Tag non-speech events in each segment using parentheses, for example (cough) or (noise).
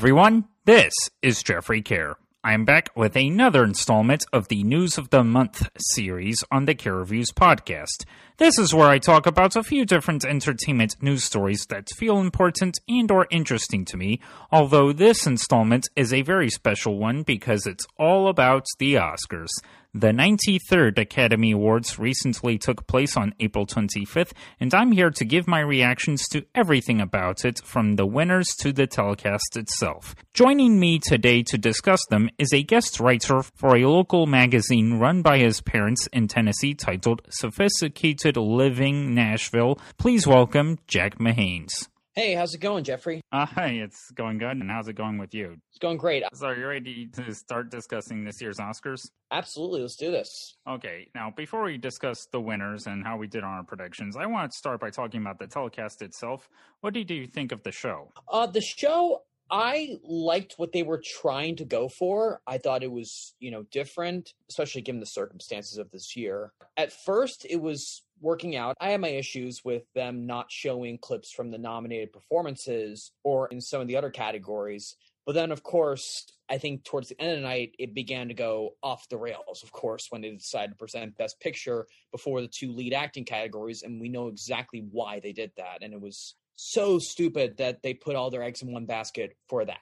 everyone. This is Jeffrey Care. I'm back with another installment of the News of the Month series on the Care Reviews podcast. This is where I talk about a few different entertainment news stories that feel important and or interesting to me, although this installment is a very special one because it's all about the Oscars. The 93rd Academy Awards recently took place on April 25th, and I'm here to give my reactions to everything about it, from the winners to the telecast itself. Joining me today to discuss them is a guest writer for a local magazine run by his parents in Tennessee titled Sophisticated Living Nashville. Please welcome Jack Mahanes. Hey, how's it going, Jeffrey? Uh, hi, it's going good. And how's it going with you? It's going great. So, are you ready to start discussing this year's Oscars? Absolutely, let's do this. Okay, now before we discuss the winners and how we did on our predictions, I want to start by talking about the telecast itself. What did you think of the show? Uh, the show, I liked what they were trying to go for. I thought it was, you know, different, especially given the circumstances of this year. At first, it was working out. I had my issues with them not showing clips from the nominated performances or in some of the other categories. But then, of course, I think towards the end of the night, it began to go off the rails, of course, when they decided to present Best Picture before the two lead acting categories. And we know exactly why they did that. And it was so stupid that they put all their eggs in one basket for that.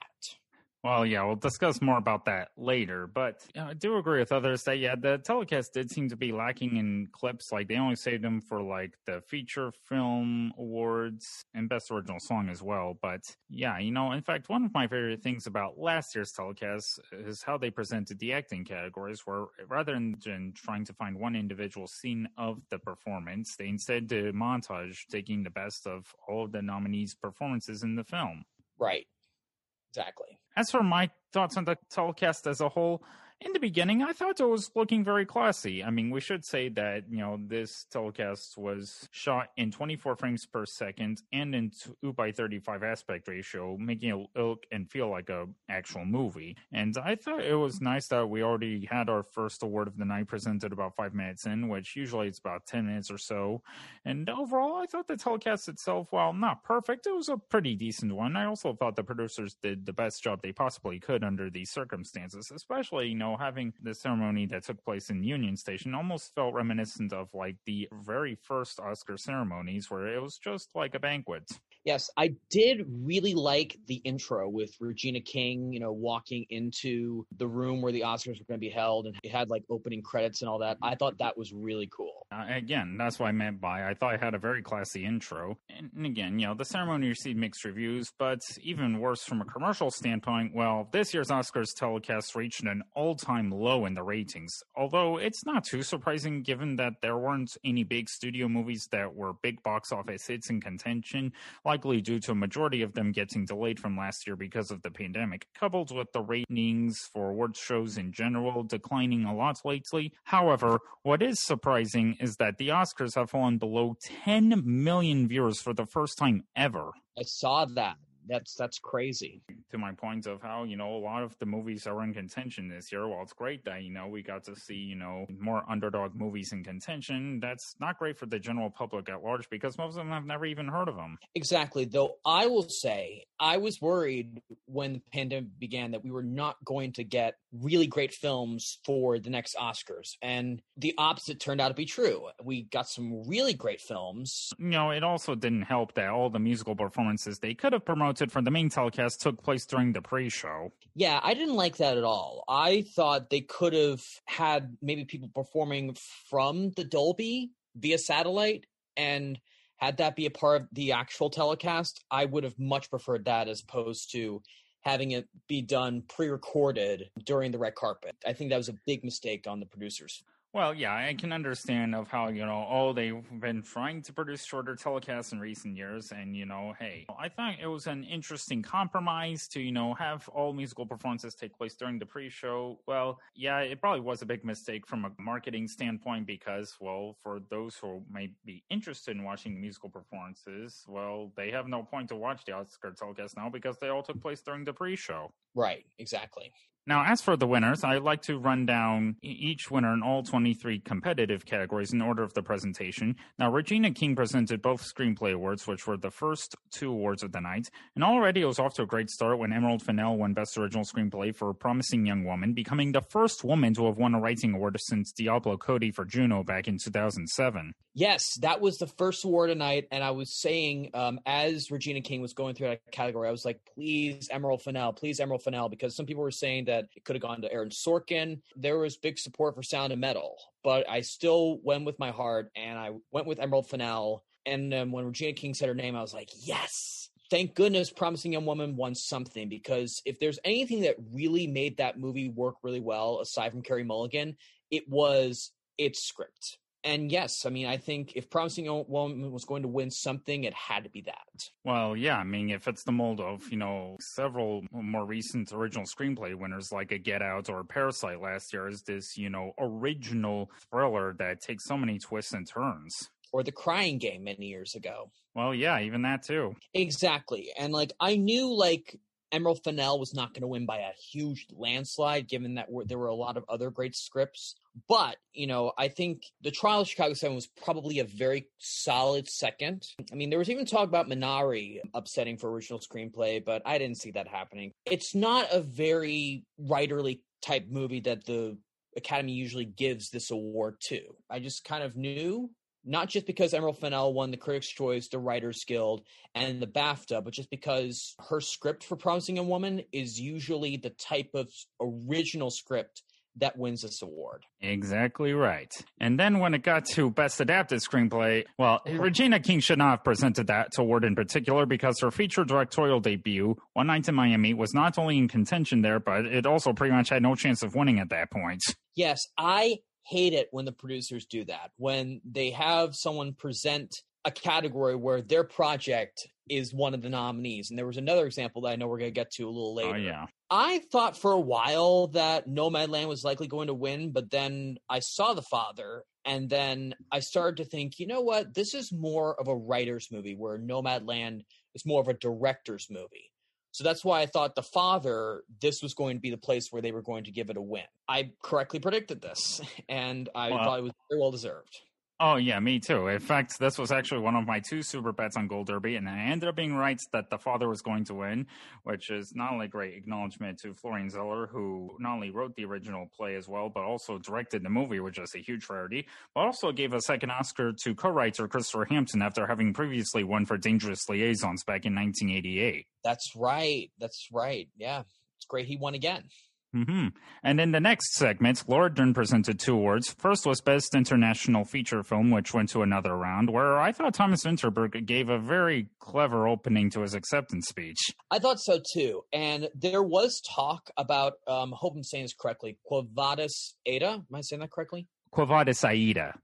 Well, yeah, we'll discuss more about that later. But you know, I do agree with others that, yeah, the telecast did seem to be lacking in clips. Like, they only saved them for, like, the feature film awards and Best Original Song as well. But, yeah, you know, in fact, one of my favorite things about last year's telecast is how they presented the acting categories, where rather than trying to find one individual scene of the performance, they instead did a montage taking the best of all of the nominees' performances in the film. Right. Exactly. As for my thoughts on the telecast as a whole, in the beginning, I thought it was looking very classy. I mean, we should say that, you know, this telecast was shot in 24 frames per second and in 2 by 35 aspect ratio, making it look and feel like a actual movie. And I thought it was nice that we already had our first award of the night presented about five minutes in, which usually it's about 10 minutes or so. And overall, I thought the telecast itself, while not perfect, it was a pretty decent one. I also thought the producers did the best job they possibly could under these circumstances, especially, you know, know, having the ceremony that took place in Union Station almost felt reminiscent of like the very first Oscar ceremonies where it was just like a banquet. Yes, I did really like the intro with Regina King, you know, walking into the room where the Oscars were going to be held and it had like opening credits and all that. I thought that was really cool. Uh, again, that's what I meant by I thought I had a very classy intro. And, and again, you know, the ceremony received mixed reviews, but even worse from a commercial standpoint, well, this year's Oscars telecast reached an all time low in the ratings. Although it's not too surprising given that there weren't any big studio movies that were big box office hits in contention, likely due to a majority of them getting delayed from last year because of the pandemic, coupled with the ratings for awards shows in general declining a lot lately. However, what is surprising is that the Oscars have fallen below 10 million viewers for the first time ever. I saw that that's that's crazy. To my point of how you know a lot of the movies are in contention this year. Well, it's great that you know we got to see you know more underdog movies in contention. That's not great for the general public at large because most of them have never even heard of them. Exactly. Though I will say I was worried when the pandemic began that we were not going to get really great films for the next Oscars, and the opposite turned out to be true. We got some really great films. You know, it also didn't help that all the musical performances they could have promoted for the main telecast took place during the pre-show. Yeah, I didn't like that at all. I thought they could have had maybe people performing from the Dolby via satellite and had that be a part of the actual telecast. I would have much preferred that as opposed to having it be done pre-recorded during the red carpet. I think that was a big mistake on the producers. Well, yeah, I can understand of how you know oh they've been trying to produce shorter telecasts in recent years, and you know hey, I thought it was an interesting compromise to you know have all musical performances take place during the pre-show. Well, yeah, it probably was a big mistake from a marketing standpoint because well, for those who may be interested in watching musical performances, well, they have no point to watch the Oscar telecast now because they all took place during the pre-show. Right, exactly. Now, as for the winners, I'd like to run down each winner in all 23 competitive categories in order of the presentation. Now, Regina King presented both screenplay awards, which were the first two awards of the night, and already it was off to a great start when Emerald Fennell won Best Original Screenplay for a Promising Young Woman, becoming the first woman to have won a writing award since Diablo Cody for Juno back in 2007. Yes, that was the first award tonight, and I was saying um, as Regina King was going through that category, I was like, please, Emerald Fennell, please, Emerald Fennell, because some people were saying that it could have gone to Aaron Sorkin. There was big support for Sound of Metal, but I still went with my heart, and I went with Emerald Fennell. And um, when Regina King said her name, I was like, yes. Thank goodness Promising Young Woman won something because if there's anything that really made that movie work really well, aside from Carey Mulligan, it was its script and yes, I mean, I think if Promising Young Woman was going to win something, it had to be that. Well, yeah, I mean, if it's the mold of, you know, several more recent original screenplay winners like a Get Out or Parasite last year, is this, you know, original thriller that takes so many twists and turns. Or The Crying Game many years ago. Well, yeah, even that too. Exactly. And like, I knew like Emerald Fennell was not going to win by a huge landslide, given that there were a lot of other great scripts. But, you know, I think the trial of Chicago 7 was probably a very solid second. I mean, there was even talk about Minari upsetting for original screenplay, but I didn't see that happening. It's not a very writerly type movie that the Academy usually gives this award to. I just kind of knew not just because Emerald Fennell won the Critics' Choice, the Writers Guild, and the BAFTA, but just because her script for Promising a Woman is usually the type of original script that wins this award. Exactly right. And then when it got to Best Adapted Screenplay, well, Regina King should not have presented that award in particular because her feature directorial debut, One Night in Miami, was not only in contention there, but it also pretty much had no chance of winning at that point. Yes, I hate it when the producers do that. When they have someone present a category where their project is one of the nominees. And there was another example that I know we're going to get to a little oh, later. Oh, yeah. I thought for a while that Nomadland was likely going to win, but then I saw The Father, and then I started to think, you know what? This is more of a writer's movie, where Nomadland is more of a director's movie. So that's why I thought The Father, this was going to be the place where they were going to give it a win. I correctly predicted this, (laughs) and I thought it was very well deserved. Oh yeah, me too. In fact, this was actually one of my two super bets on Gold Derby, and I ended up being right that the father was going to win, which is not only great acknowledgement to Florian Zeller, who not only wrote the original play as well, but also directed the movie, which is a huge rarity, but also gave a second Oscar to co-writer Christopher Hampton after having previously won for Dangerous Liaisons back in 1988. That's right. That's right. Yeah, it's great he won again. Mm-hmm. And in the next segment, Laura Dern presented two awards. First was Best International Feature Film, which went to another round, where I thought Thomas Vinterberg gave a very clever opening to his acceptance speech. I thought so too. And there was talk about, um, hope I'm saying this correctly, Quo Vadis Ada. Am I saying that correctly? Quo Vadis Aida.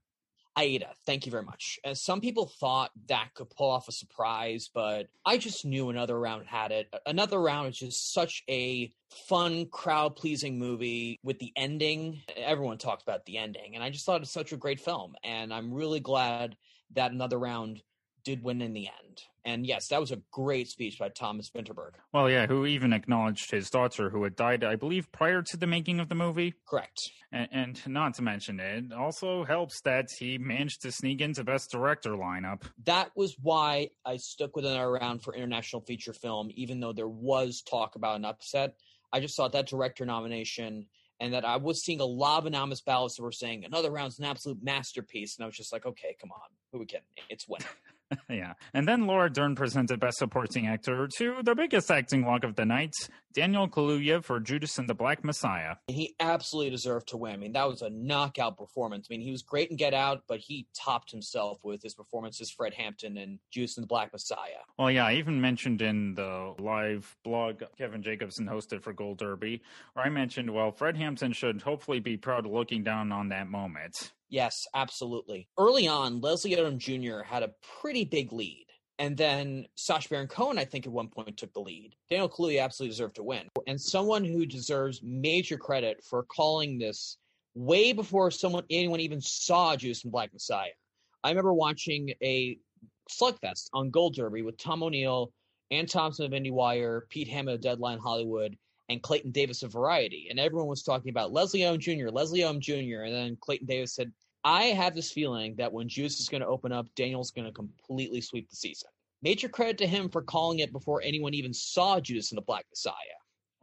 Aida, thank you very much. As some people thought that could pull off a surprise, but I just knew another round had it. Another round is just such a fun, crowd pleasing movie with the ending. Everyone talked about the ending, and I just thought it's such a great film. And I'm really glad that another round did win in the end. And yes, that was a great speech by Thomas Vinterberg. Well, yeah, who even acknowledged his daughter, who had died, I believe, prior to the making of the movie. Correct. And, and not to mention, it also helps that he managed to sneak into Best Director lineup. That was why I stuck with another round for International Feature Film, even though there was talk about an upset. I just thought that director nomination and that I was seeing a lot of anonymous ballots that were saying another round's an absolute masterpiece. And I was just like, okay, come on, who we kidding? It's winning. (laughs) (laughs) yeah. And then Laura Dern presented Best Supporting Actor to the biggest acting walk of the night, Daniel Kaluuya for Judas and the Black Messiah. He absolutely deserved to win. I mean, that was a knockout performance. I mean, he was great in Get Out, but he topped himself with his performances Fred Hampton and Judas and the Black Messiah. Well, yeah, I even mentioned in the live blog Kevin Jacobson hosted for Gold Derby, where I mentioned, well, Fred Hampton should hopefully be proud of looking down on that moment. Yes, absolutely. Early on, Leslie Odom Jr. had a pretty big lead. And then Sacha Baron Cohen, I think, at one point took the lead. Daniel Kaluuya absolutely deserved to win. And someone who deserves major credit for calling this way before someone anyone even saw Judas and Black Messiah. I remember watching a slugfest on Gold Derby with Tom O'Neill, Anne Thompson of IndieWire, Pete Hammond of Deadline Hollywood, and Clayton Davis of Variety. And everyone was talking about Leslie Odom Jr., Leslie Odom Jr. And then Clayton Davis said, I have this feeling that when Juice is going to open up, Daniel's going to completely sweep the season. Major credit to him for calling it before anyone even saw Judas and the Black Messiah.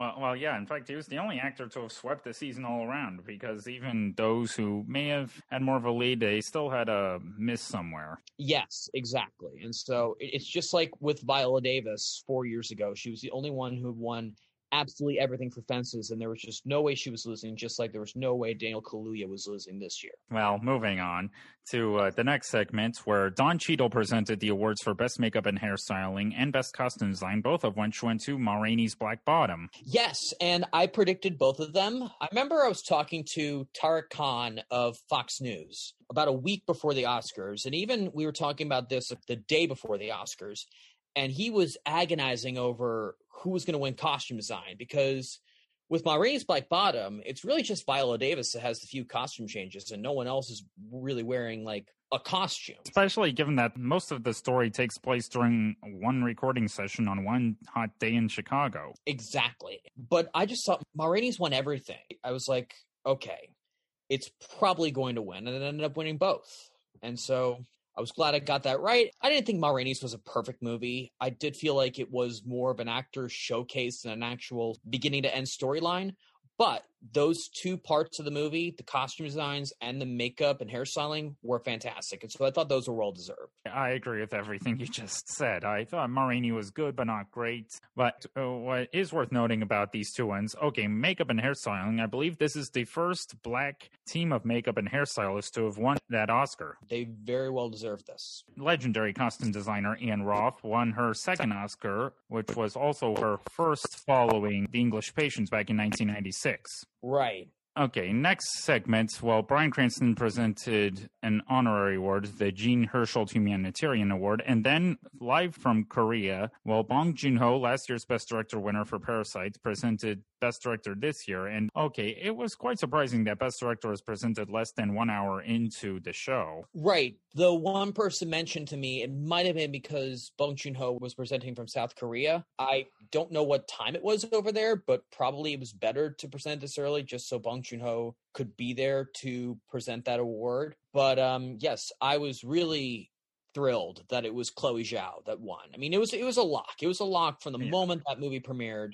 Well, well, yeah. In fact, he was the only actor to have swept the season all around because even those who may have had more of a lead, they still had a miss somewhere. Yes, exactly. And so it's just like with Viola Davis four years ago. She was the only one who won absolutely everything for fences, and there was just no way she was losing, just like there was no way Daniel Kaluuya was losing this year. Well, moving on to uh, the next segment, where Don Cheadle presented the awards for Best Makeup and Hairstyling and Best Costume Design, both of which went to Ma Rainey's Black Bottom. Yes, and I predicted both of them. I remember I was talking to Tariq Khan of Fox News about a week before the Oscars, and even we were talking about this the day before the Oscars and he was agonizing over who was going to win costume design because with Ma Rainey's Black Bottom, it's really just Viola Davis that has the few costume changes, and no one else is really wearing like a costume. Especially given that most of the story takes place during one recording session on one hot day in Chicago. Exactly. But I just thought Ma won everything. I was like, okay, it's probably going to win, and it ended up winning both. And so I was glad I got that right. I didn't think Ma Rainey's was a perfect movie. I did feel like it was more of an actor showcase than an actual beginning to end storyline. But those two parts of the movie, the costume designs and the makeup and hairstyling, were fantastic. And so I thought those were well deserved. I agree with everything you just said. I thought Ma Rainey was good, but not great. But uh, what is worth noting about these two ones, okay, makeup and hairstyling, I believe this is the first black team of makeup and hairstylists to have won that Oscar. They very well deserve this. Legendary costume designer Ann Roth won her second Oscar, which was also her first following The English Patients back in 1996. Right. Okay, next segment. Well, Bryan Cranston presented an honorary award, the Jean Hersholt Humanitarian Award, and then live from Korea, well, Bong Joon Ho, last year's Best Director winner for Parasite, presented Best Director this year. And okay, it was quite surprising that Best Director was presented less than one hour into the show. Right. The one person mentioned to me, it might have been because Bong Joon Ho was presenting from South Korea. I don't know what time it was over there, but probably it was better to present this early just so Bong Joon Ho could be there to present that award. But um, yes, I was really thrilled that it was Chloe Zhao that won. I mean, it was it was a lock. It was a lock from the yeah. moment that movie premiered.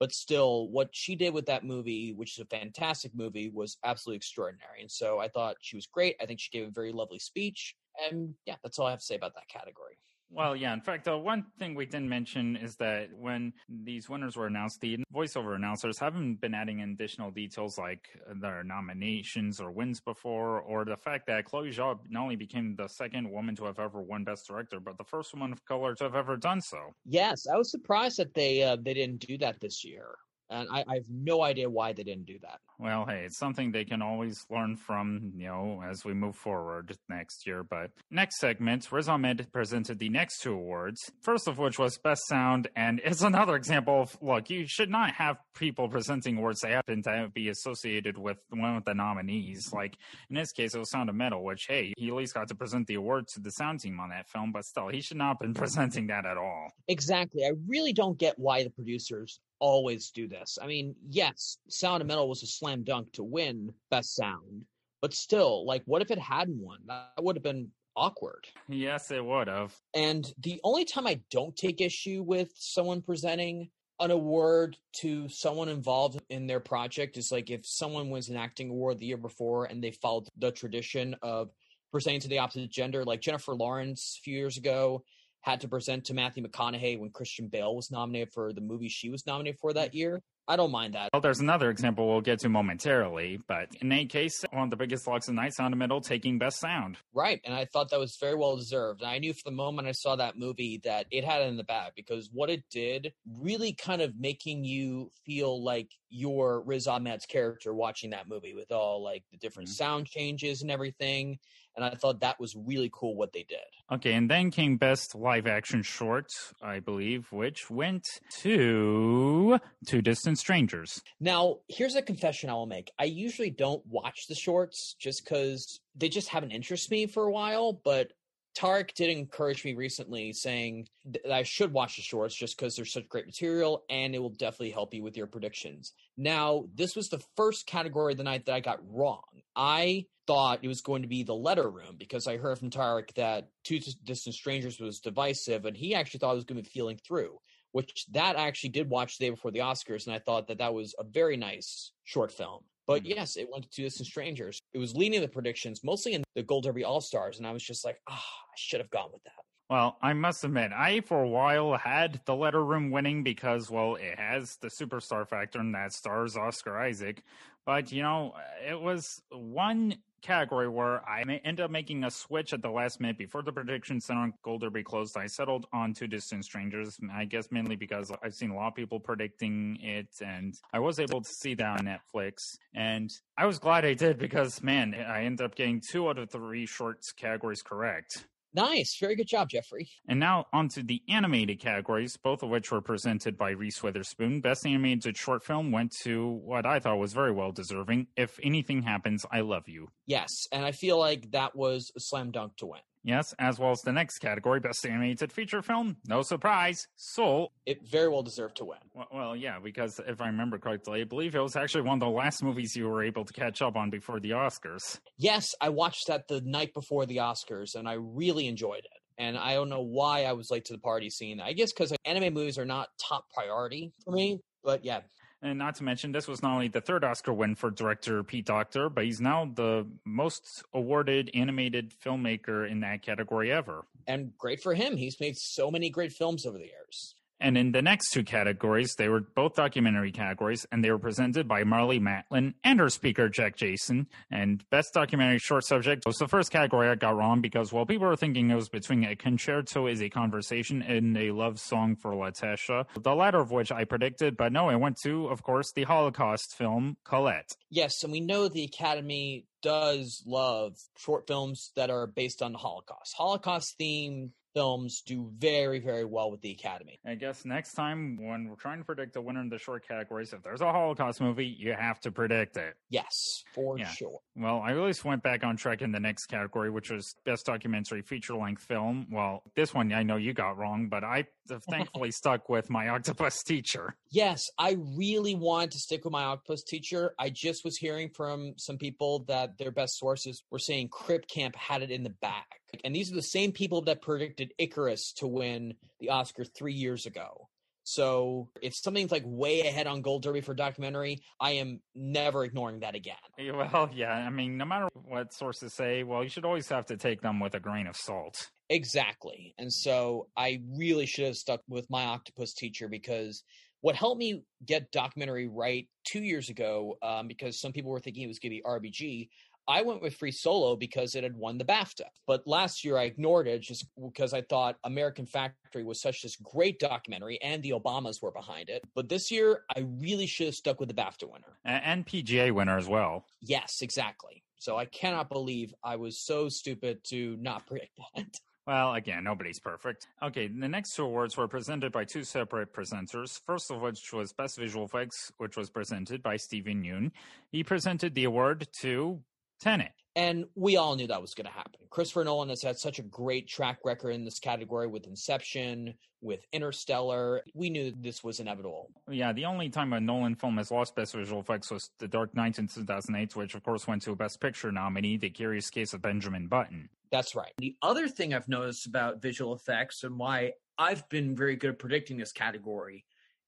But still, what she did with that movie, which is a fantastic movie, was absolutely extraordinary. And so I thought she was great. I think she gave a very lovely speech. And yeah, that's all I have to say about that category. Well, yeah. In fact, uh, one thing we didn't mention is that when these winners were announced, the voiceover announcers haven't been adding additional details like their nominations or wins before, or the fact that Chloe Zhao not only became the second woman to have ever won Best Director, but the first woman of color to have ever done so. Yes, I was surprised that they uh, they didn't do that this year and I, I, have no idea why they didn't do that. Well, hey, it's something they can always learn from, you know, as we move forward next year. But next segment, Riz Ahmed presented the next two awards. First of which was Best Sound, and (laughs) it's another example of look, you should not have people presenting awards that happen to be associated with one of the nominees. Like in this case, it was Sound of Metal, which hey, he at least got to present the award to the sound team on that film, but still, he should not have been (laughs) presenting that at all. Exactly. I really don't get why the producers always do this. I mean, yes, Sound of Metal was a slam dunk to win Best Sound, but still, like, what if it hadn't won? That would have been awkward. Yes, it would have. And the only time I don't take issue with someone presenting an award to someone involved in their project is like if someone wins an acting award the year before and they followed the tradition of presenting to the opposite gender, like Jennifer Lawrence a few years ago had to present to Matthew McConaughey when Christian Bale was nominated for the movie she was nominated for that year. I don't mind that. Well, there's another example we'll get to momentarily, but in any case, one of the biggest locks of the night, Sound of Metal taking Best Sound. Right, and I thought that was very well deserved. And I knew from the moment I saw that movie that it had it in the bag because what it did really kind of making you feel like you're Riz Ahmed's character watching that movie with all like the different mm-hmm. sound changes and everything and I thought that was really cool what they did. Okay, and then came Best Live Action Short, I believe, which went to Two Distant Strangers. Now, here's a confession I will make. I usually don't watch the shorts just because they just haven't interested me for a while, but Tariq did encourage me recently, saying that I should watch the shorts just because there's such great material and it will definitely help you with your predictions. Now, this was the first category of the night that I got wrong. I thought it was going to be the letter room because I heard from Tariq that Two Distant Strangers was divisive, and he actually thought it was going to be feeling through. Which that I actually did watch the day before the Oscars, and I thought that that was a very nice short film. But Mm. yes, it went to Distant Strangers. It was leading the predictions, mostly in the Gold Derby All Stars, and I was just like, ah, I should have gone with that. Well, I must admit, I for a while had the letter room winning because, well, it has the superstar factor and that stars Oscar Isaac. But, you know, it was one category where I may end up making a switch at the last minute before the prediction center on Gold Derby closed. I settled on Two Distant Strangers, I guess mainly because I've seen a lot of people predicting it and I was able to see that on Netflix. And I was glad I did because, man, I ended up getting two out of three shorts categories correct. Nice. Very good job, Jeffrey. And now onto the animated categories, both of which were presented by Reese Witherspoon. Best animated short film went to what I thought was very well deserving. If anything happens, I love you. Yes, and I feel like that was a slam dunk to win. Yes, as well as the next category, best animated feature film. No surprise, Soul. It very well deserved to win. Well, well, yeah, because if I remember correctly, I believe it was actually one of the last movies you were able to catch up on before the Oscars. Yes, I watched that the night before the Oscars, and I really enjoyed it. And I don't know why I was late to the party scene. I guess because anime movies are not top priority for me. But yeah, And not to mention, this was not only the third Oscar win for director Pete Docter, but he's now the most awarded animated filmmaker in that category ever. and great for him. He's made so many great films over the years. And in the next two categories, they were both documentary categories, and they were presented by Marlee Matlin and her speaker, Jack Jason. And Best Documentary Short Subject was the first category I got wrong because, while people were thinking it was between a concerto is a conversation and a love song for Latasha, the latter of which I predicted, but no, it went to, of course, the Holocaust film, Colette. Yes, and we know the Academy does love short films that are based on the Holocaust. Holocaust themed films do very, very well with the Academy. I guess next time when we're trying to predict the winner in the short categories, if there's a Holocaust movie, you have to predict it. Yes, for Yeah. sure. Well, I at least went back on track in the next category, which was best documentary feature length film. Well, this one I know you got wrong, but I have (laughs) thankfully stuck with my octopus teacher. Yes, I really wanted to stick with my octopus teacher. I just was hearing from some people that their best sources were saying Crip Camp had it in the bag. And these are the same people that predicted Icarus to win the Oscar three years ago. So if something's like way ahead on Gold Derby for documentary, I am never ignoring that again. (laughs) Well, yeah, I mean, no matter what sources say, well, you should always have to take them with a grain of salt. Exactly. And so I really should have stuck with my octopus teacher because what helped me get documentary right two years ago, um, because some people were thinking it was going to be RBG, I went with Free Solo because it had won the BAFTA. But last year I ignored it just because I thought American Factory was such this great documentary and the Obamas were behind it. But this year I really should have stuck with the BAFTA winner. And PGA winner as well. Yes, exactly. So I cannot believe I was so stupid to not predict (laughs) that. Well, again, nobody's perfect. Okay, the next two awards were presented by two separate presenters. First of which was Best Visual Effects, which was presented by Steven Yeun. He presented the award to Tenet. And we all knew that was going to happen. Christopher Nolan has had such a great track record in this category with Inception, with Interstellar. We knew this was inevitable. Yeah, the only time a Nolan film has lost Best Visual Effects was The Dark Knight in 2008, which of course went to a Best Picture nominee, The Curious Case of Benjamin Button. That's right. The other thing I've noticed about visual effects and why I've been very good at predicting this category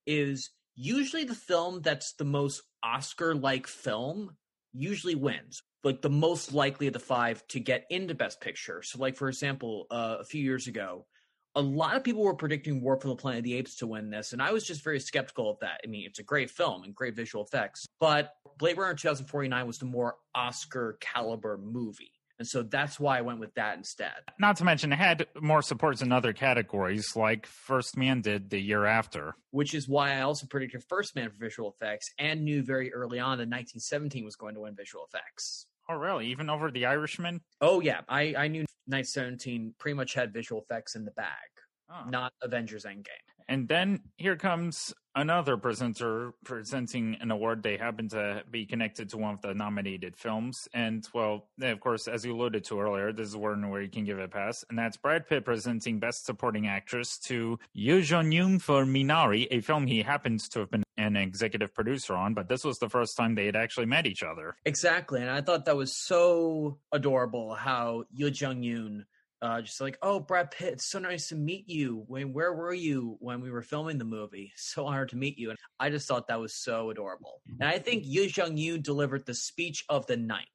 is usually the film that's the most Oscar like film usually wins. Like the most likely of the five to get into Best Picture. So, like for example, uh, a few years ago, a lot of people were predicting War for the Planet of the Apes to win this, and I was just very skeptical of that. I mean, it's a great film and great visual effects, but Blade Runner 2049 was the more Oscar caliber movie. And so that's why I went with that instead. Not to mention, it had more supports in other categories, like First Man did the year after. Which is why I also predicted First Man for visual effects and knew very early on that 1917 was going to win visual effects. Oh, really? Even over The Irishman? Oh, yeah. I, I knew 1917 pretty much had visual effects in the bag, Oh. not Avengers Endgame. And then here comes another presenter presenting an award. They happen to be connected to one of the nominated films. And, well, of course, as you alluded to earlier, this is one where you can give it a pass. And that's Brad Pitt presenting Best Supporting Actress to Yuh-jung Youn for Minari, a film he happens to have been an executive producer on, but this was the first time they had actually met each other. Exactly. And I thought that was so adorable how Yuh-jung Youn uh, just like, oh, Brad Pitt, it's so nice to meet you. When where were you when we were filming the movie? (laughs) So honored to meet you. And I just thought that was so adorable. And I think Yuh-jung Youn delivered the speech of the night.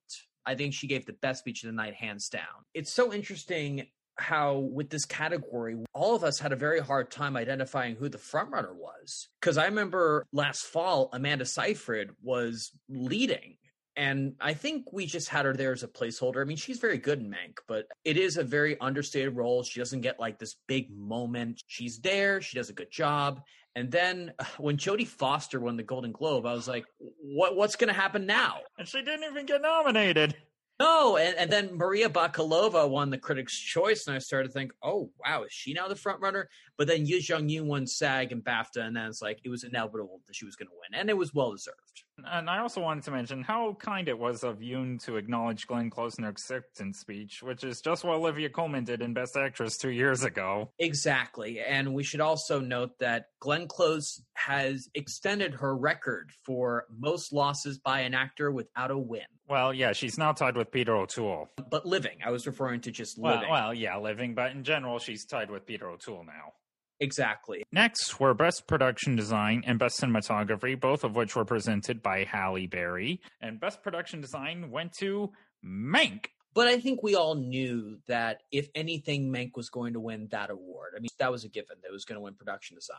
I think she gave the best speech of the night, hands down. It's so interesting how with this category all of us had a very hard time identifying who the frontrunner was because i remember last fall amanda seyfried was leading and I think we just had her there as a placeholder. I mean, she's very good in Mank, but it is a very understated role. She doesn't get like this big moment. She's there, she does a good job. And then uh, when Jodie Foster won the Golden Globe, I was like, what what's going to happen now? And she didn't even get nominated. No, and, and then Maria Bakalova won the Critics' Choice, and I started to think, oh wow, is she now the front runner? But then Yuh-jung Youn won SAG and BAFTA, and then it's like it was inevitable that she was going to win, and it was well deserved. And I also wanted to mention how kind it was of Youn to acknowledge Glenn Close's acceptance speech, which is just what Olivia Colman did in Best Actress two years ago. Exactly. And we should also note that Glenn Close has extended her record for most losses by an actor without a win. Well, yeah, she's now tied with Peter O'Toole. But living. I was referring to just well, living. Well, yeah, living, but in general, she's tied with Peter O'Toole now. Exactly. Next were Best Production Design and Best Cinematography, both of which were presented by Halle Berry. And Best Production Design went to Mank. But I think we all knew that if anything, Mank was going to win that award. I mean, that was a given. That was going to win production design.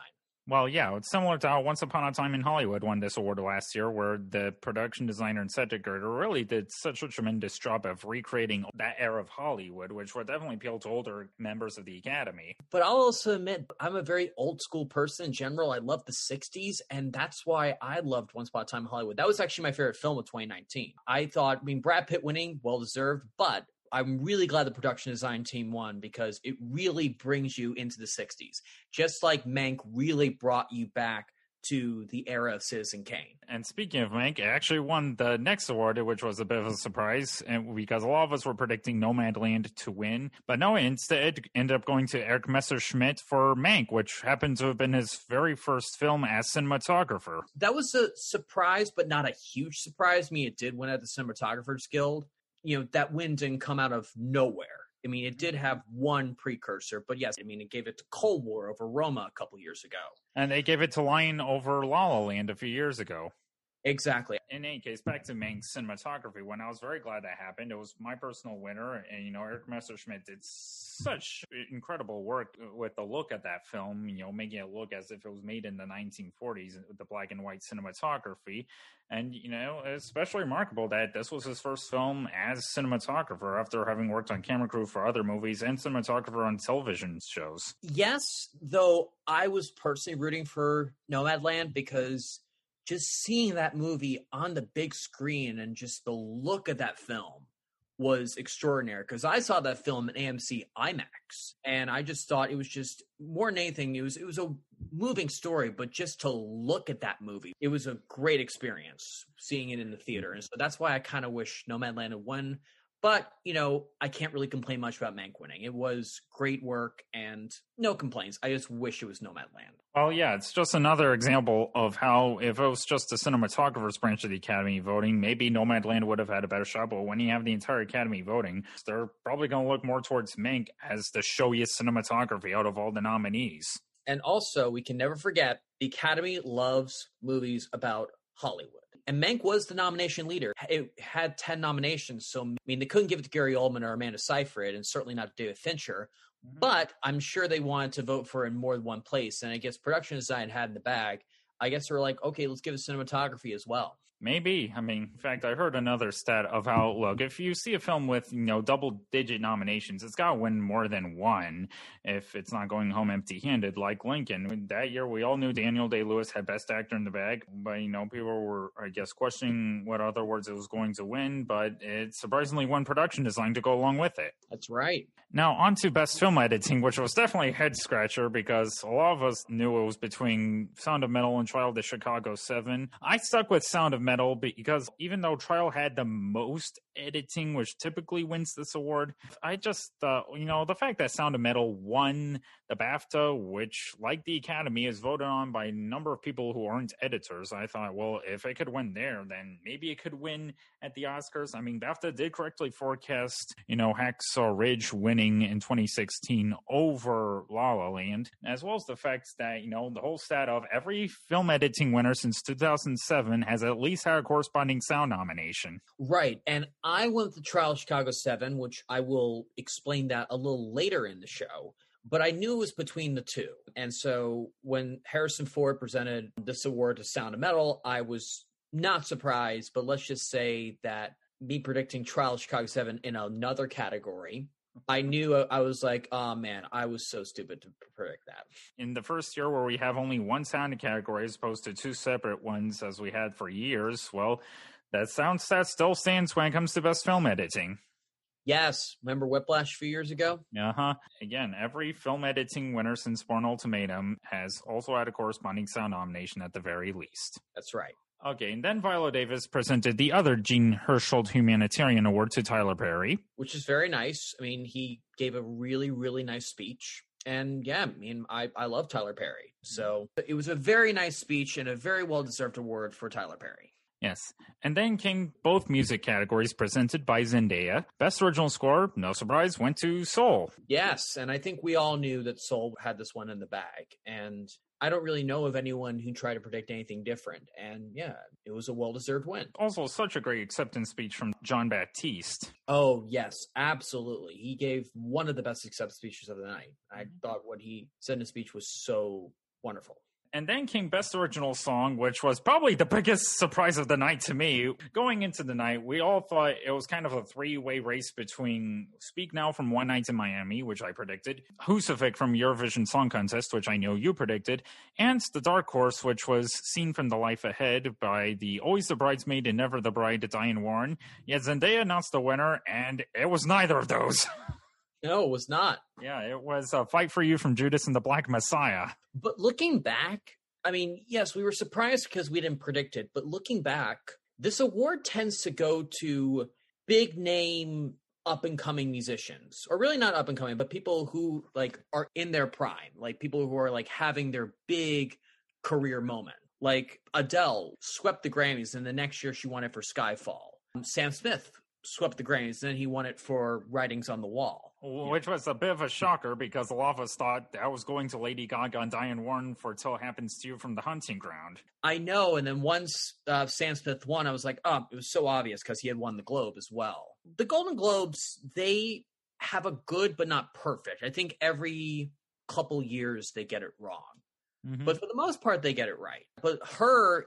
Well, yeah, it's similar to how Once Upon a Time in Hollywood won this award last year, where the production designer and set decorator really did such a tremendous job of recreating that era of Hollywood, which would definitely appeal to older members of the Academy. But I'll also admit, I'm a very old school person in general. I love the 60s, and that's why I loved Once Upon a Time in Hollywood. That was actually my favorite film of 2019. I thought, I mean, Brad Pitt winning, well deserved, but I'm really glad the production design team won because it really brings you into the 60s. Just like Mank really brought you back to the era of Citizen Kane. And speaking of Mank, it actually won the next award, which was a bit of a surprise, and because a lot of us were predicting Nomadland to win, but no, instead it ended up going to Erik Messerschmidt for Mank, which happened to have been his very first film as cinematographer. That was a surprise, but not a huge surprise. I mean, it did win at the Cinematographers Guild you know that win didn't come out of nowhere. I mean, it did have one precursor, but yes, I mean, it gave it to Cold War over Roma a couple years ago, and they gave it to Lion over La La Land a few years ago. Exactly. In any case, back to Mank's cinematography, when I was very glad that happened, it was my personal winner. And, you know, Erik Messerschmidt did such incredible work with the look at that film, you know, making it look as if it was made in the 1940s with the black and white cinematography. And, you know, especially remarkable that this was his first film as cinematographer after having worked on camera crew for other movies and cinematographer on television shows. Yes, though I was personally rooting for Nomadland because just seeing that movie on the big screen and just the look of that film was extraordinary because I saw that film in AMC IMAX and I just thought it was just more than anything it was it was a moving story but just to look at that movie it was a great experience seeing it in the theater. And so that's why I kind of wish Nomadland had won but, you know, I can't really complain much about Mank winning. It was great work and no complaints. I just wish it was Nomadland. Well, yeah, it's just another example of how if it was just the cinematographer's branch of the Academy voting, maybe Nomadland would have had a better shot. But when you have the entire Academy voting, they're probably going to look more towards Mank as the showiest cinematography out of all the nominees. And also, we can never forget the Academy loves movies about Hollywood. And Mank was the nomination leader. It had 10 nominations. So, I mean, they couldn't give it to Gary Oldman or Amanda Seyfried, and certainly not to David Fincher. Mm-hmm. But I'm sure they wanted to vote for in more than one place. And I guess production design had in the bag. I guess they're like, okay, let's give it cinematography as well. Maybe. I mean, in fact, I heard another stat of how, look, if you see a film with, you know, double digit nominations, it's got to win more than one if it's not going home empty handed, like Lincoln. That year, we all knew Daniel Day Lewis had Best Actor in the bag, but, you know, people were, I guess, questioning what other awards it was going to win, but it surprisingly won production design to go along with it. That's right. Now, on to Best Film Editing, which was definitely a head scratcher because a lot of us knew it was between Sound of Metal and Trial of the Chicago 7. I stuck with Sound of Because even though Trial had the most editing, which typically wins this award, I just, uh, you know, the fact that Sound of Metal won the BAFTA, which, like the Academy, is voted on by a number of people who aren't editors, I thought, well, if it could win there, then maybe it could win at the Oscars. I mean, BAFTA did correctly forecast, you know, Hacksaw Ridge winning in 2016 over La La Land, as well as the fact that, you know, the whole stat of every film editing winner since 2007 has at least had a corresponding sound nomination. Right. And I went to Trial Chicago 7, which I will explain that a little later in the show. But I knew it was between the two. And so when Harrison Ford presented this award to Sound of Metal, I was not surprised, but let's just say that me predicting Trial of Chicago 7 in another category I knew I was like, oh man, I was so stupid to predict that. In the first year where we have only one sound category as opposed to two separate ones as we had for years, well, that sound stat still stands when it comes to best film editing. Yes, remember Whiplash a few years ago? Uh huh. Again, every film editing winner since Bourne Ultimatum has also had a corresponding sound nomination at the very least. That's right. Okay, and then Viola Davis presented the other Jean Hersholt Humanitarian Award to Tyler Perry. Which is very nice. I mean, he gave a really, really nice speech. And yeah, I mean, I, I love Tyler Perry. So it was a very nice speech and a very well deserved award for Tyler Perry. Yes. And then came both music categories presented by Zendaya. Best original score, no surprise, went to Soul. Yes. And I think we all knew that Soul had this one in the bag. And I don't really know of anyone who tried to predict anything different. And yeah, it was a well deserved win. Also, such a great acceptance speech from Jon Batiste. Oh, yes, absolutely. He gave one of the best acceptance speeches of the night. I mm-hmm. thought what he said in his speech was so wonderful. And then came Best Original Song, which was probably the biggest surprise of the night to me. Going into the night, we all thought it was kind of a three way race between Speak Now from One Night in Miami, which I predicted, Husavik from Eurovision Song Contest, which I know you predicted, and The Dark Horse, which was Seen from the Life Ahead by the Always the Bridesmaid and Never the Bride, Diane Warren. Yet Zendaya announced the winner, and it was neither of those. (laughs) No, it was not. Yeah, it was a fight for you from Judas and the Black Messiah. But looking back, I mean, yes, we were surprised because we didn't predict it. But looking back, this award tends to go to big name up and coming musicians or really not up and coming but people who like are in their prime like people who are like having their big career moment like adele swept the grammys and the next year she won it for skyfall um, sam smith swept the Grammys. Then he won it for Writings on the Wall, which was a bit of a shocker because a lot of us thought that was going to Lady Gaga and Diane Warren for "Till It Happens to You" from the Hunting Ground. I know, and then once uh, Sam Smith won, I was like, oh, it was so obvious because he had won the Globe as well. The Golden Globes, they have a good but not perfect. I think every couple years they get it wrong. Mm-hmm. But for the most part, they get it right. But H.E.R.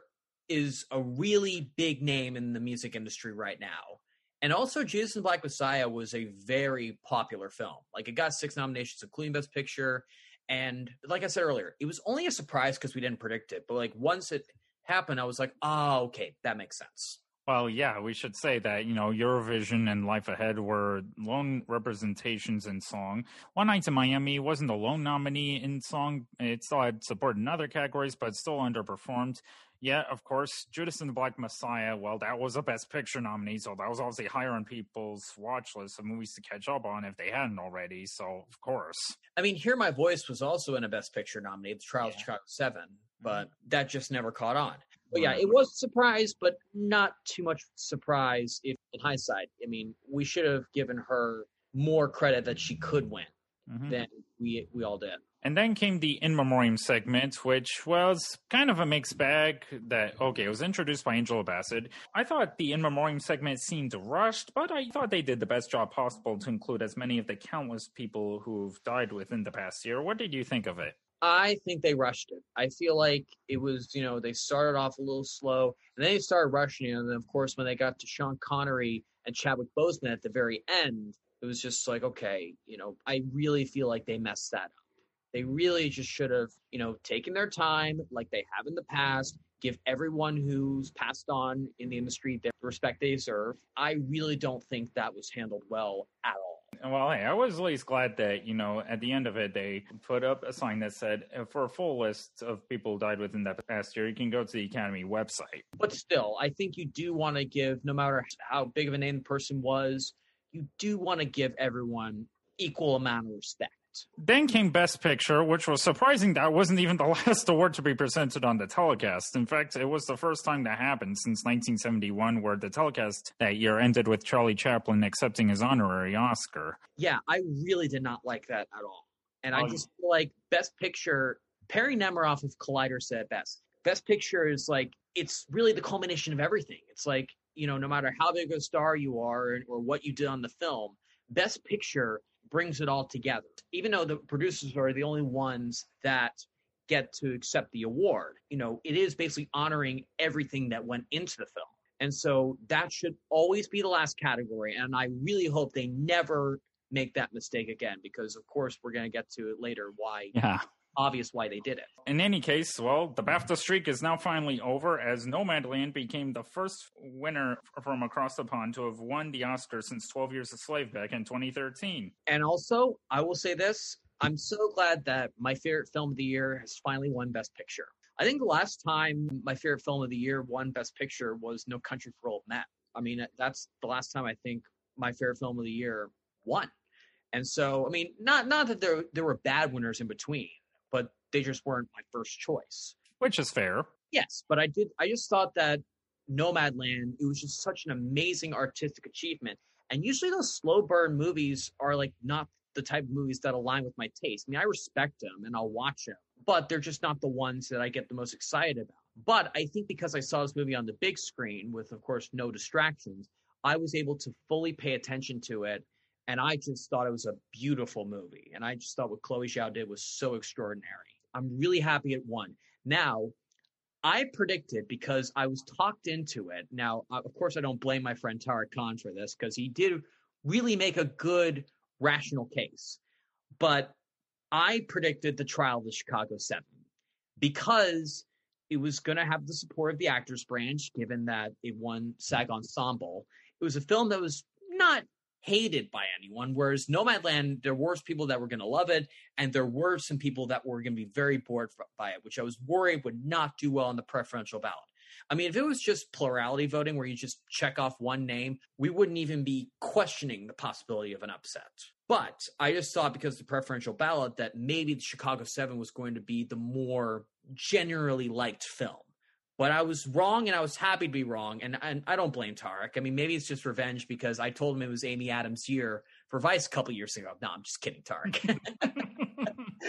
is a really big name in the music industry right now. And also, Judas and Black Messiah was a very popular film. Like, it got six nominations, including Best Picture. And like I said earlier, it was only a surprise because we didn't predict it. But like, once it happened, I was like, oh, okay, that makes sense. Well, yeah, we should say that, you know, Eurovision and Life Ahead were lone representations in song. One Night in Miami wasn't a lone nominee in song. It still had support in other categories, but still underperformed. Yeah, of course, Judas and the Black Messiah, well, that was a Best Picture nominee, so that was obviously higher on people's watch list of movies to catch up on if they hadn't already, so of course. I mean, Hear My Voice was also in a Best Picture nominee, The Trials yeah. of Chicago 7 but mm-hmm. that just never caught on. But yeah, it was a surprise, but not too much surprise if in hindsight. I mean, we should have given H.E.R. more credit that she could win mm-hmm. than we we all did. And then came the in memoriam segment, which was kind of a mixed bag. That okay, it was introduced by Angela Bassett. I thought the in memoriam segment seemed rushed, but I thought they did the best job possible to include as many of the countless people who've died within the past year. What did you think of it? I think they rushed it. I feel like it was, you know, they started off a little slow and then they started rushing it. And then, of course, when they got to Sean Connery and Chadwick Boseman at the very end, it was just like, okay, you know, I really feel like they messed that up. They really just should have, you know, taken their time like they have in the past, give everyone who's passed on in the industry the respect they deserve. I really don't think that was handled well at all. Well, hey, I was at least glad that, you know, at the end of it, they put up a sign that said, uh, for a full list of people who died within that past year, you can go to the Academy website. But still, I think you do want to give, no matter how big of a name the person was, you do want to give everyone equal amount of respect. Then came Best Picture, which was surprising that wasn't even the (laughs) last award to be presented on the telecast. In fact, it was the first time that happened since 1971 where the telecast that year ended with Charlie Chaplin accepting his honorary Oscar. Yeah, I really did not like that at all. And I oh, just feel like Best Picture, Perry Nemiroff of Collider said best. Best Picture is like, it's really the culmination of everything. It's like, you know, no matter how big a star you are or what you did on the film, Best Picture brings it all together. Even though the producers are the only ones that get to accept the award, you know, it is basically honoring everything that went into the film. And so that should always be the last category. And I really hope they never make that mistake again, because of course we're going to get to it later why Yeah. Obvious why they did it. In any case, well, the BAFTA streak is now finally over as Nomadland became the first winner from across the pond to have won the Oscar since 12 Years a Slave back in 2013. And also, I will say this I'm so glad that my favorite film of the year has finally won Best Picture. I think the last time my favorite film of the year won Best Picture was No Country for Old Men. I mean, that's the last time I think my favorite film of the year won. And so, I mean, not not that there there were bad winners in between, but they just weren't my first choice. Which is fair. Yes, but I did. I just thought that Nomadland. It was just such an amazing artistic achievement. And usually those slow burn movies are like not the type of movies that align with my taste. I mean, I respect them and I'll watch them, but they're just not the ones that I get the most excited about. But I think because I saw this movie on the big screen with, of course, no distractions, I was able to fully pay attention to it. And I just thought it was a beautiful movie. And I just thought what Chloe Zhao did was so extraordinary. I'm really happy it won. Now, I predicted because I was talked into it. Now, uh, of course, I don't blame my friend Tariq Khan for this because he did really make a good, rational case. But I predicted the trial of the Chicago Seven because it was going to have the support of the actors branch, given that it won SAG Ensemble. It was a film that was not hated by anyone, whereas Nomadland, there were people that were going to love it, and there were some people that were going to be very bored by it, which I was worried would not do well on the preferential ballot. I mean, if it was just plurality voting where you just check off one name, we wouldn't even be questioning the possibility of an upset. But I just thought because the preferential ballot that maybe the Chicago 7 was going to be the more generally liked film. But I was wrong and I was happy to be wrong. And, and I don't blame Tariq. I mean, maybe it's just revenge because I told him it was Amy Adams' year for Vice a couple years ago. No, I'm just kidding, Tariq. (laughs)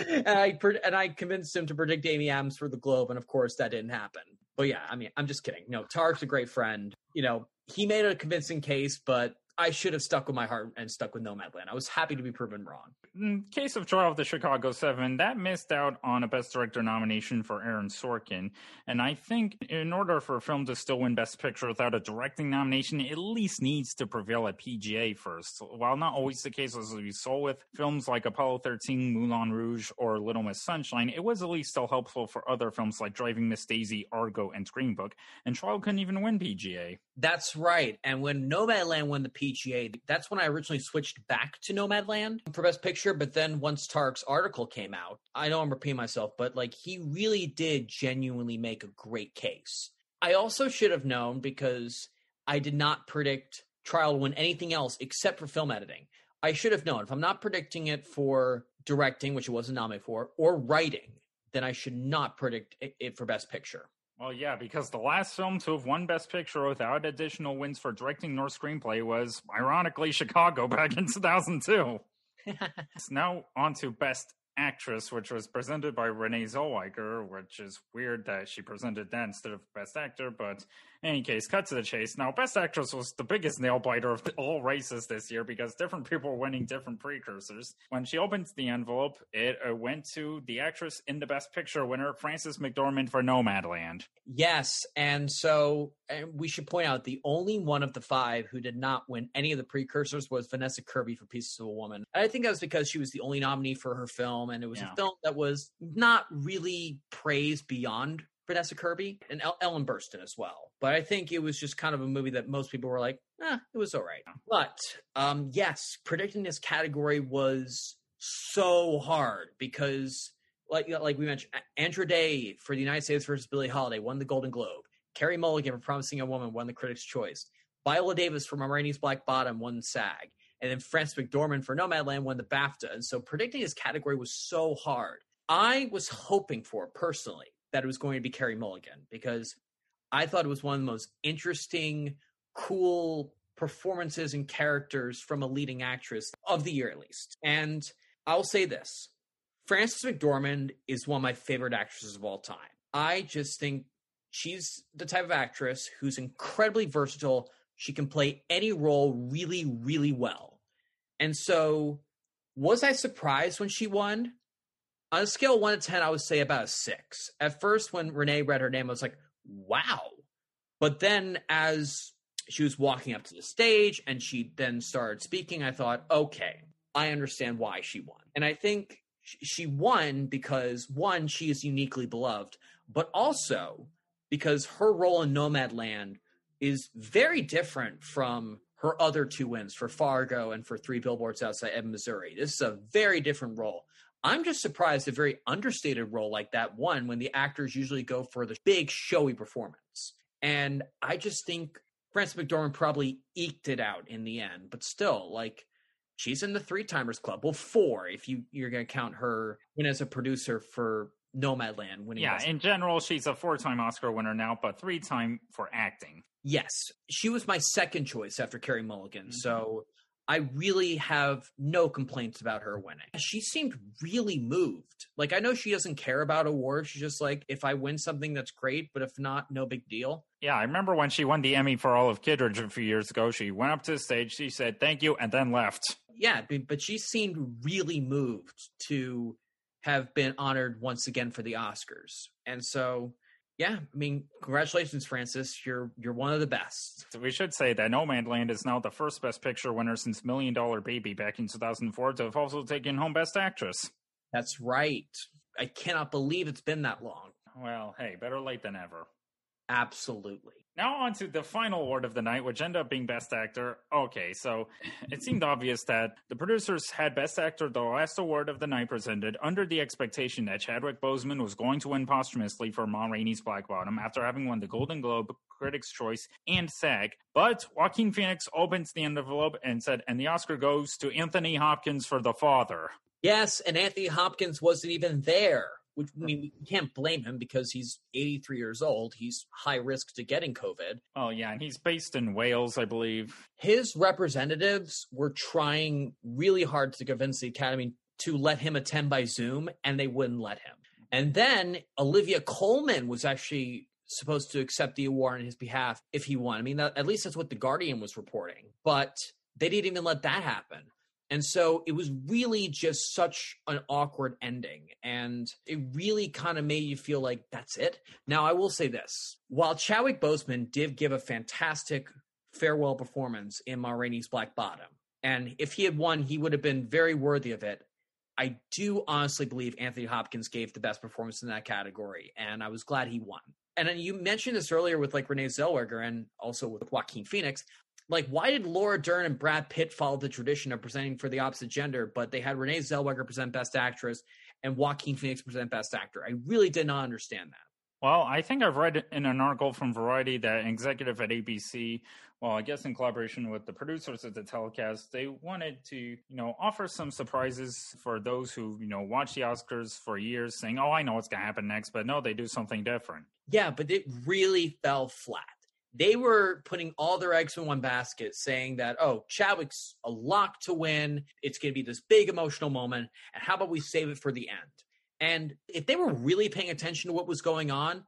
and I and I convinced him to predict Amy Adams for the Globe, and of course that didn't happen. But yeah, I mean, I'm just kidding. No, Tariq's a great friend. You know, he made a convincing case, but I should have stuck with my heart and stuck with Nomadland. I was happy to be proven wrong. In case of Trial of the Chicago Seven, that missed out on a Best Director nomination for Aaron Sorkin. And I think in order for a film to still win Best Picture without a directing nomination, it at least needs to prevail at PGA first. While not always the case as we saw with films like Apollo 13, Moulin Rouge, or Little Miss Sunshine, it was at least still helpful for other films like Driving Miss Daisy, Argo, and Green Book. And Trial couldn't even win PGA. That's right. And when Nomadland won the PGA, that's when I originally switched back to Nomadland for Best Picture. But then once Tariq's article came out, I know I'm repeating myself, but like he really did genuinely make a great case. I also should have known because I did not predict Trial to win anything else except for film editing. I should have known if I'm not predicting it for directing, which it wasn't nominated for, or writing, then I should not predict it for Best Picture. Well, yeah, because the last film to have won Best Picture without additional wins for directing nor screenplay was, ironically, Chicago (laughs) back in 2002. it's (laughs) now on to Best Actress, which was presented by Renee Zellweger, which is weird that she presented that instead of Best Actor. But in any case, cut to the chase. Now, Best Actress was the biggest nail biter of all races this year because different people were winning different precursors. When she opened the envelope, it uh, went to the actress in the Best Picture winner, Frances McDormand for Nomadland. Yes, and so and we should point out the only one of the five who did not win any of the precursors was Vanessa Kirby for Pieces of a Woman. And I think that was because she was the only nominee for her film, and it was Yeah. a film that was not really praised beyond Vanessa Kirby and El- Ellen Burstyn as well. But I think it was just kind of a movie that most people were like, eh, it was all right. But um, yes, predicting this category was so hard because like like we mentioned, Andra Day for the United States versus Billie Holiday won the Golden Globe. Carey Mulligan for Promising a Woman won the Critics' Choice. Viola Davis for Ma Rainey's Black Bottom won SAG. And then Frances McDormand for Nomadland won the BAFTA. And so predicting his category was so hard. I was hoping for, personally, that it was going to be Carey Mulligan because I thought it was one of the most interesting, cool performances and characters from a leading actress of the year, at least. And I'll say this Frances McDormand is one of my favorite actresses of all time. I just think she's the type of actress who's incredibly versatile. She can play any role really, really well. And so, was I surprised when she won? On a scale one to 10, I would say about a six. At first, when Renee read her name, I was like, wow. But then, as she was walking up to the stage and she then started speaking, I thought, okay, I understand why she won. And I think she won because, one, she is uniquely beloved, but also because her role in Nomadland is very different from her other two wins for Fargo and for Three Billboards Outside Ebbing, Missouri. This is a very different role. I'm just surprised a very understated role like that won when the actors usually go for the big showy performance. And I just think Frances McDormand probably eked it out in the end, but still, like she's in the three timers club. Well, four if you you're gonna count her win as a producer for Nomadland winning. Yeah, Best in general, she's a four time Oscar winner now, but three time for acting. Yes, she was my second choice after Carey Mulligan. Mm-hmm. So I really have no complaints about her winning. She seemed really moved. Like I know she doesn't care about awards. She's just like, if I win something, that's great, but if not, no big deal. Yeah, I remember when she won the Emmy for All Olive Kitteridge a few years ago. She went up to the stage, she said thank you, and then left. Yeah, but she seemed really moved to have been honored once again for the Oscars. And so, yeah, I mean, congratulations, Frances. You're you're one of the best. So we should say that Nomadland is now the first Best Picture winner since Million Dollar Baby back in 2004 to have also taken home Best Actress. That's right. I cannot believe it's been that long. Well, hey, better late than ever. Absolutely. Now on to the final award of the night, which ended up being Best Actor. Okay, so it seemed obvious that the producers had Best Actor, the last award of the night presented, under the expectation that Chadwick Boseman was going to win posthumously for Ma Rainey's Black Bottom after having won the Golden Globe, Critics' Choice, and SAG. But Joaquin Phoenix opens the envelope and said, and the Oscar goes to Anthony Hopkins for The Father. Yes, and Anthony Hopkins wasn't even there. Which I mean, we can't blame him because he's 83 years old. He's high risk to getting COVID. Oh, yeah, and he's based in Wales, I believe. His representatives were trying really hard to convince the Academy to let him attend by Zoom, and they wouldn't let him. And then Olivia Colman was actually supposed to accept the award on his behalf if he won. I mean, that, at least that's what the Guardian was reporting, but they didn't even let that happen. And so it was really just such an awkward ending. And it really kind of made you feel like that's it. Now, I will say this while Chadwick Boseman did give a fantastic farewell performance in Ma Rainey's Black Bottom, and if he had won, he would have been very worthy of it. I do honestly believe Anthony Hopkins gave the best performance in that category, and I was glad he won. And then you mentioned this earlier with like Renee Zellweger and also with Joaquin Phoenix like why did Laura Dern and Brad Pitt follow the tradition of presenting for the opposite gender, but they had Renee Zellweger present Best Actress and Joaquin Phoenix present Best Actor? I really did not understand that. Well, I think I've read in an article from Variety that an executive at ABC, well, I guess in collaboration with the producers of the telecast, they wanted to, you know, offer some surprises for those who, you know, watch the Oscars for years saying, oh, I know what's going to happen next, but no, they do something different. Yeah, but it really fell flat. They were putting all their eggs in one basket, saying that, oh, Chadwick's a lock to win. It's going to be this big emotional moment. And how about we save it for the end? And if they were really paying attention to what was going on,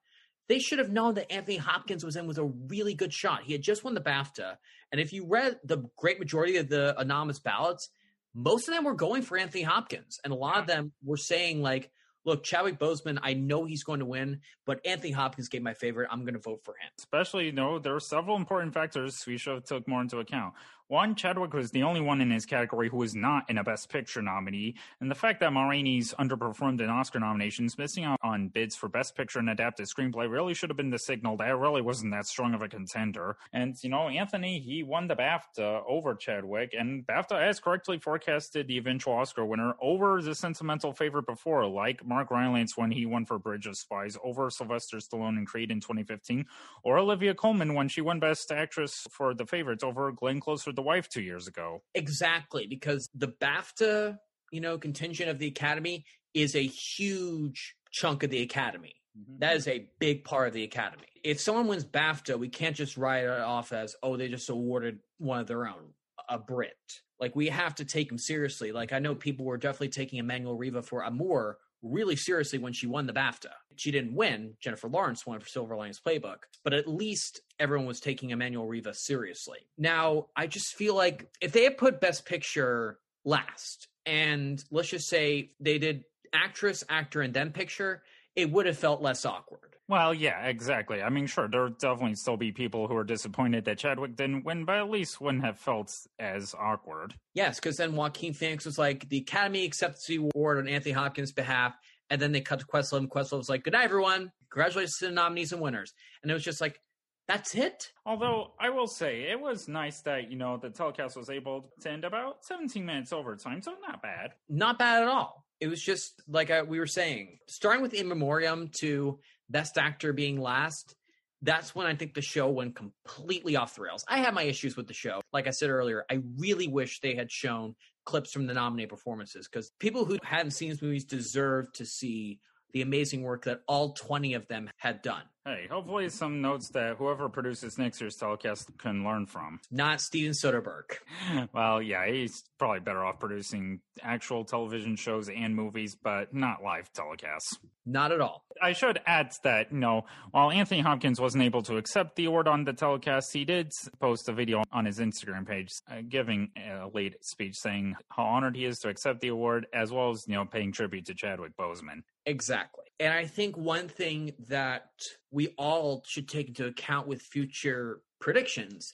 they should have known that Anthony Hopkins was in with a really good shot. He had just won the BAFTA. And if you read the great majority of the anonymous ballots, most of them were going for Anthony Hopkins. And a lot of them were saying, like, look, Chadwick Boseman, I know he's going to win, but Anthony Hopkins gave my favorite. I'm going to vote for him. Especially, you know, there are several important factors we should have took more into account. One, Chadwick was the only one in his category who was not in a Best Picture nominee, and the fact that Ma underperformed in Oscar nominations, missing out on bids for Best Picture and Adapted Screenplay, really should have been the signal that it really wasn't that strong of a contender. And, you know, Anthony, he won the BAFTA over Chadwick, and BAFTA has correctly forecasted the eventual Oscar winner over the sentimental favorite before, like Mark Rylance when he won for Bridge of Spies, over Sylvester Stallone in Creed in 2015, or Olivia Colman when she won Best Actress for The Favorites over Glenn Close for the wife two years ago. Exactly, because the BAFTA, you know, contingent of the Academy is a huge chunk of the Academy. Mm-hmm. That is a big part of the Academy. If someone wins BAFTA, we can't just write it off as, oh, they just awarded one of their own, a Brit. Like, we have to take them seriously. Like, I know people were definitely taking Emmanuelle Riva for Amour really seriously when she won the BAFTA. She didn't win. Jennifer Lawrence won for Silver Linings Playbook, but at least everyone was taking Emmanuelle Riva seriously. Now, I just feel like if they had put Best Picture last, and let's just say they did actress, actor, and then picture, it would have felt less awkward. Well, yeah, exactly. I mean, sure, there'll definitely still be people who are disappointed that Chadwick didn't win, but at least wouldn't have felt as awkward. Yes, because then Joaquin Phoenix was like, the Academy accepts the award on Anthony Hopkins' behalf. And then they cut to Questlove, and Questlove was like, good night, everyone. Congratulations to the nominees and winners. And it was just like, that's it. Although I will say it was nice that you know the telecast was able to end about 17 minutes overtime, so not bad. Not bad at all. It was just like I, we were saying, starting with In Memoriam to Best Actor being last, that's when I think the show went completely off the rails. I have my issues with the show. Like I said earlier, I really wish they had shown clips from the nominated performances because people who hadn't seen these movies deserve to see the amazing work that all 20 of them had done. Hey, hopefully some notes that whoever produces next year's telecast can learn from. Not Steven Soderbergh. (laughs) well, yeah, he's probably better off producing actual television shows and movies, but not live telecasts. Not at all. I should add that, you know, while Anthony Hopkins wasn't able to accept the award on the telecast, he did post a video on his Instagram page uh, giving a late speech saying how honored he is to accept the award, as well as, you know, paying tribute to Chadwick Boseman. Exactly. And I think one thing that we all should take into account with future predictions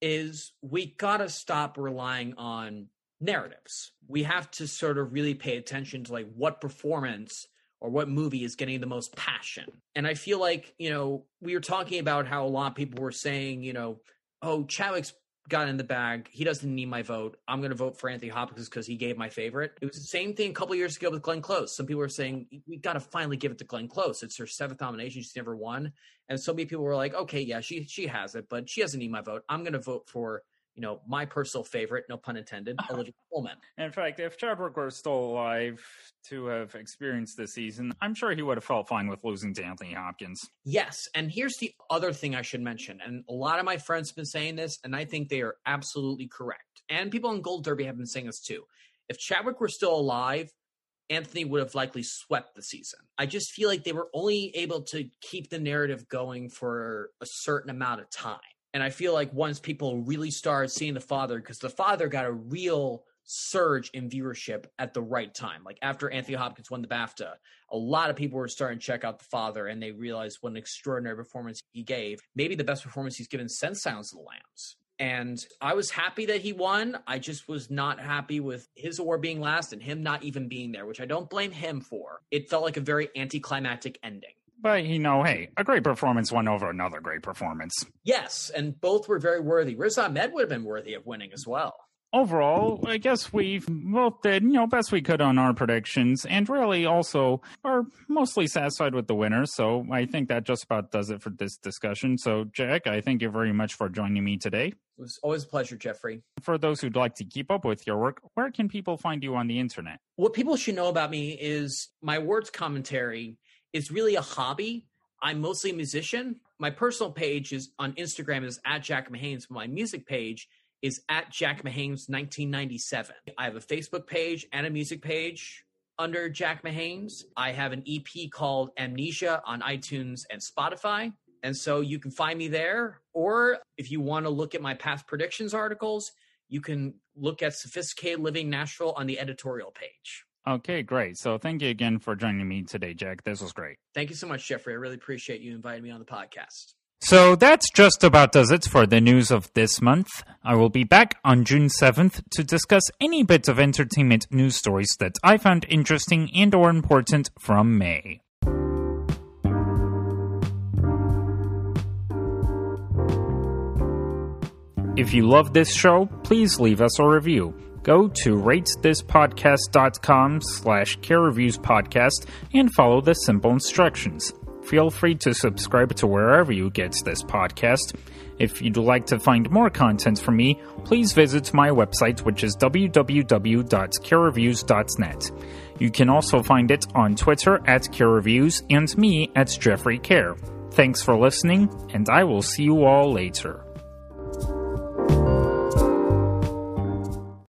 is we got to stop relying on narratives. We have to sort of really pay attention to like what performance or what movie is getting the most passion. And I feel like, you know, we were talking about how a lot of people were saying, you know, oh, Chadwick's got in the bag. He doesn't need my vote. I'm going to vote for Anthony Hopkins because he gave my favorite. It was the same thing a couple years ago with Glenn Close. Some people were saying we got to finally give it to Glenn Close. It's her seventh nomination. She's never won, and so many people were like, okay, yeah, she she has it, but she doesn't need my vote. I'm going to vote for you know, my personal favorite, no pun intended, (laughs) Olivia Colman. In fact, if Chadwick were still alive to have experienced this season, I'm sure he would have felt fine with losing to Anthony Hopkins. Yes. And here's the other thing I should mention. And a lot of my friends have been saying this, and I think they are absolutely correct. And people in Gold Derby have been saying this too. If Chadwick were still alive, Anthony would have likely swept the season. I just feel like they were only able to keep the narrative going for a certain amount of time. And I feel like once people really started seeing the father, because the father got a real surge in viewership at the right time. Like after Anthony Hopkins won the BAFTA, a lot of people were starting to check out the father and they realized what an extraordinary performance he gave. Maybe the best performance he's given since Silence of the Lambs. And I was happy that he won. I just was not happy with his award being last and him not even being there, which I don't blame him for. It felt like a very anticlimactic ending. But you know, hey, a great performance won over another great performance. Yes, and both were very worthy. Riz Ahmed would have been worthy of winning as well. Overall, I guess we both did, you know, best we could on our predictions, and really also are mostly satisfied with the winner. So I think that just about does it for this discussion. So, Jack, I thank you very much for joining me today. It was always a pleasure, Jeffrey. For those who'd like to keep up with your work, where can people find you on the internet? What people should know about me is my words commentary is really a hobby. I'm mostly a musician. My personal page is on Instagram is at Jack Mahanes. My music page is at Jack Mahanes 1997. I have a Facebook page and a music page under Jack Mahanes. I have an EP called Amnesia on iTunes and Spotify. And so you can find me there. Or if you want to look at my past predictions articles, you can look at Sophisticated Living Nashville on the editorial page. Okay, great. So thank you again for joining me today, Jack. This was great. Thank you so much, Jeffrey. I really appreciate you inviting me on the podcast. So that's just about does it for the news of this month. I will be back on June 7th to discuss any bits of entertainment news stories that I found interesting and or important from May. If you love this show, please leave us a review. Go to ratethispodcast.com slash care reviews podcast and follow the simple instructions. Feel free to subscribe to wherever you get this podcast. If you'd like to find more content from me, please visit my website, which is www.carereviews.net. You can also find it on Twitter at carereviews and me at Jeffrey Care. Thanks for listening, and I will see you all later.